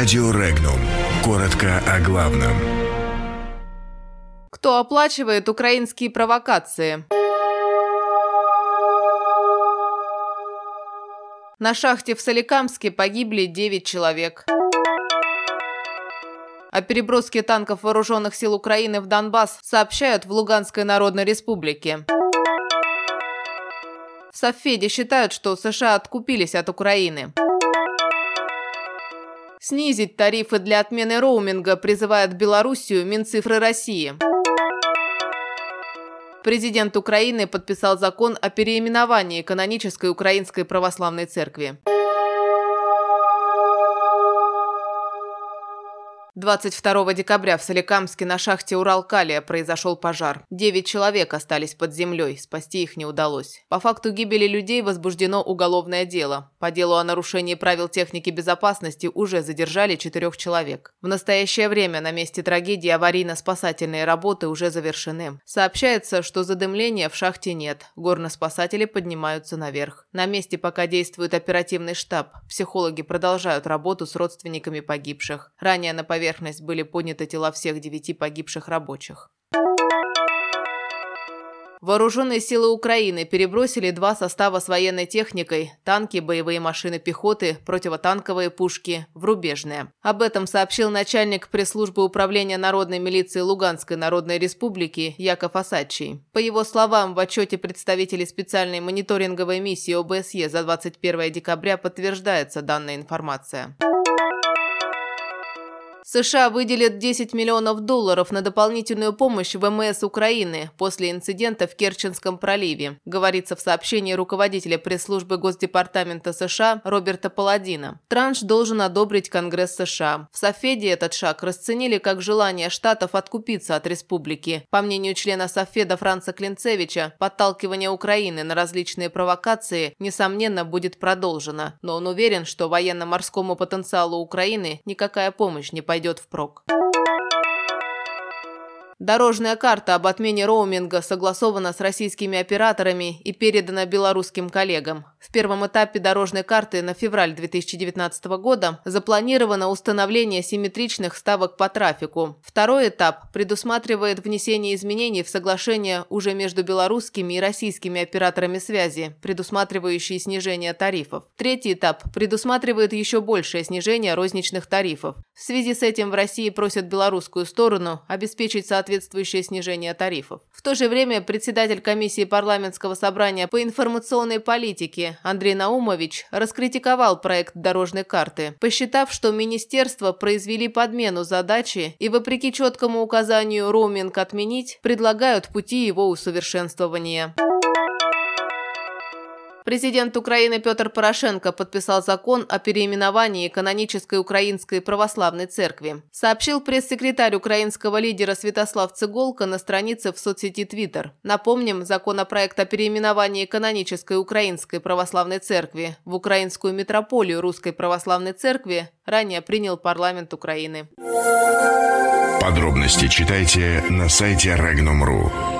Радио Регнум. Коротко о главном. Кто оплачивает украинские провокации? На шахте в Соликамске погибли 9 человек. О переброске танков вооруженных сил Украины в Донбасс сообщают в Луганской Народной Республике. В Софеде считают, что США откупились от Украины. Снизить тарифы для отмены роуминга призывает Белоруссию Минцифры России. Президент Украины подписал закон о переименовании канонической Украинской Православной Церкви. 22 декабря в Соликамске на шахте Уралкалия произошел пожар. Девять человек остались под землей, спасти их не удалось. По факту гибели людей возбуждено уголовное дело. По делу о нарушении правил техники безопасности уже задержали четырех человек. В настоящее время на месте трагедии аварийно-спасательные работы уже завершены. Сообщается, что задымления в шахте нет. Горно-спасатели поднимаются наверх. На месте пока действует оперативный штаб. Психологи продолжают работу с родственниками погибших. Ранее на поверхности поверхность были подняты тела всех девяти погибших рабочих. Вооруженные силы Украины перебросили два состава с военной техникой – танки, боевые машины пехоты, противотанковые пушки – в рубежные. Об этом сообщил начальник пресс-службы управления народной милиции Луганской Народной Республики Яков Асадчий. По его словам, в отчете представителей специальной мониторинговой миссии ОБСЕ за 21 декабря подтверждается данная информация. США выделят 10 миллионов долларов на дополнительную помощь ВМС Украины после инцидента в Керченском проливе, говорится в сообщении руководителя пресс-службы Госдепартамента США Роберта Паладина. Транш должен одобрить Конгресс США. В Софеде этот шаг расценили как желание штатов откупиться от республики. По мнению члена Софеда Франца Клинцевича, подталкивание Украины на различные провокации, несомненно, будет продолжено, но он уверен, что военно-морскому потенциалу Украины никакая помощь не пойдет пойдет впрок. Дорожная карта об отмене роуминга согласована с российскими операторами и передана белорусским коллегам. В первом этапе дорожной карты на февраль 2019 года запланировано установление симметричных ставок по трафику. Второй этап предусматривает внесение изменений в соглашение уже между белорусскими и российскими операторами связи, предусматривающие снижение тарифов. Третий этап предусматривает еще большее снижение розничных тарифов. В связи с этим в России просят белорусскую сторону обеспечить соответствие соответствующее снижение тарифов. В то же время председатель комиссии парламентского собрания по информационной политике Андрей Наумович раскритиковал проект дорожной карты, посчитав, что министерство произвели подмену задачи и, вопреки четкому указанию роуминг отменить, предлагают пути его усовершенствования. Президент Украины Петр Порошенко подписал закон о переименовании канонической Украинской Православной Церкви. Сообщил пресс-секретарь украинского лидера Святослав Цыголко на странице в соцсети Twitter. Напомним, законопроект о переименовании канонической Украинской Православной Церкви в Украинскую митрополию Русской Православной Церкви ранее принял парламент Украины. Подробности читайте на сайте Regnum.ru.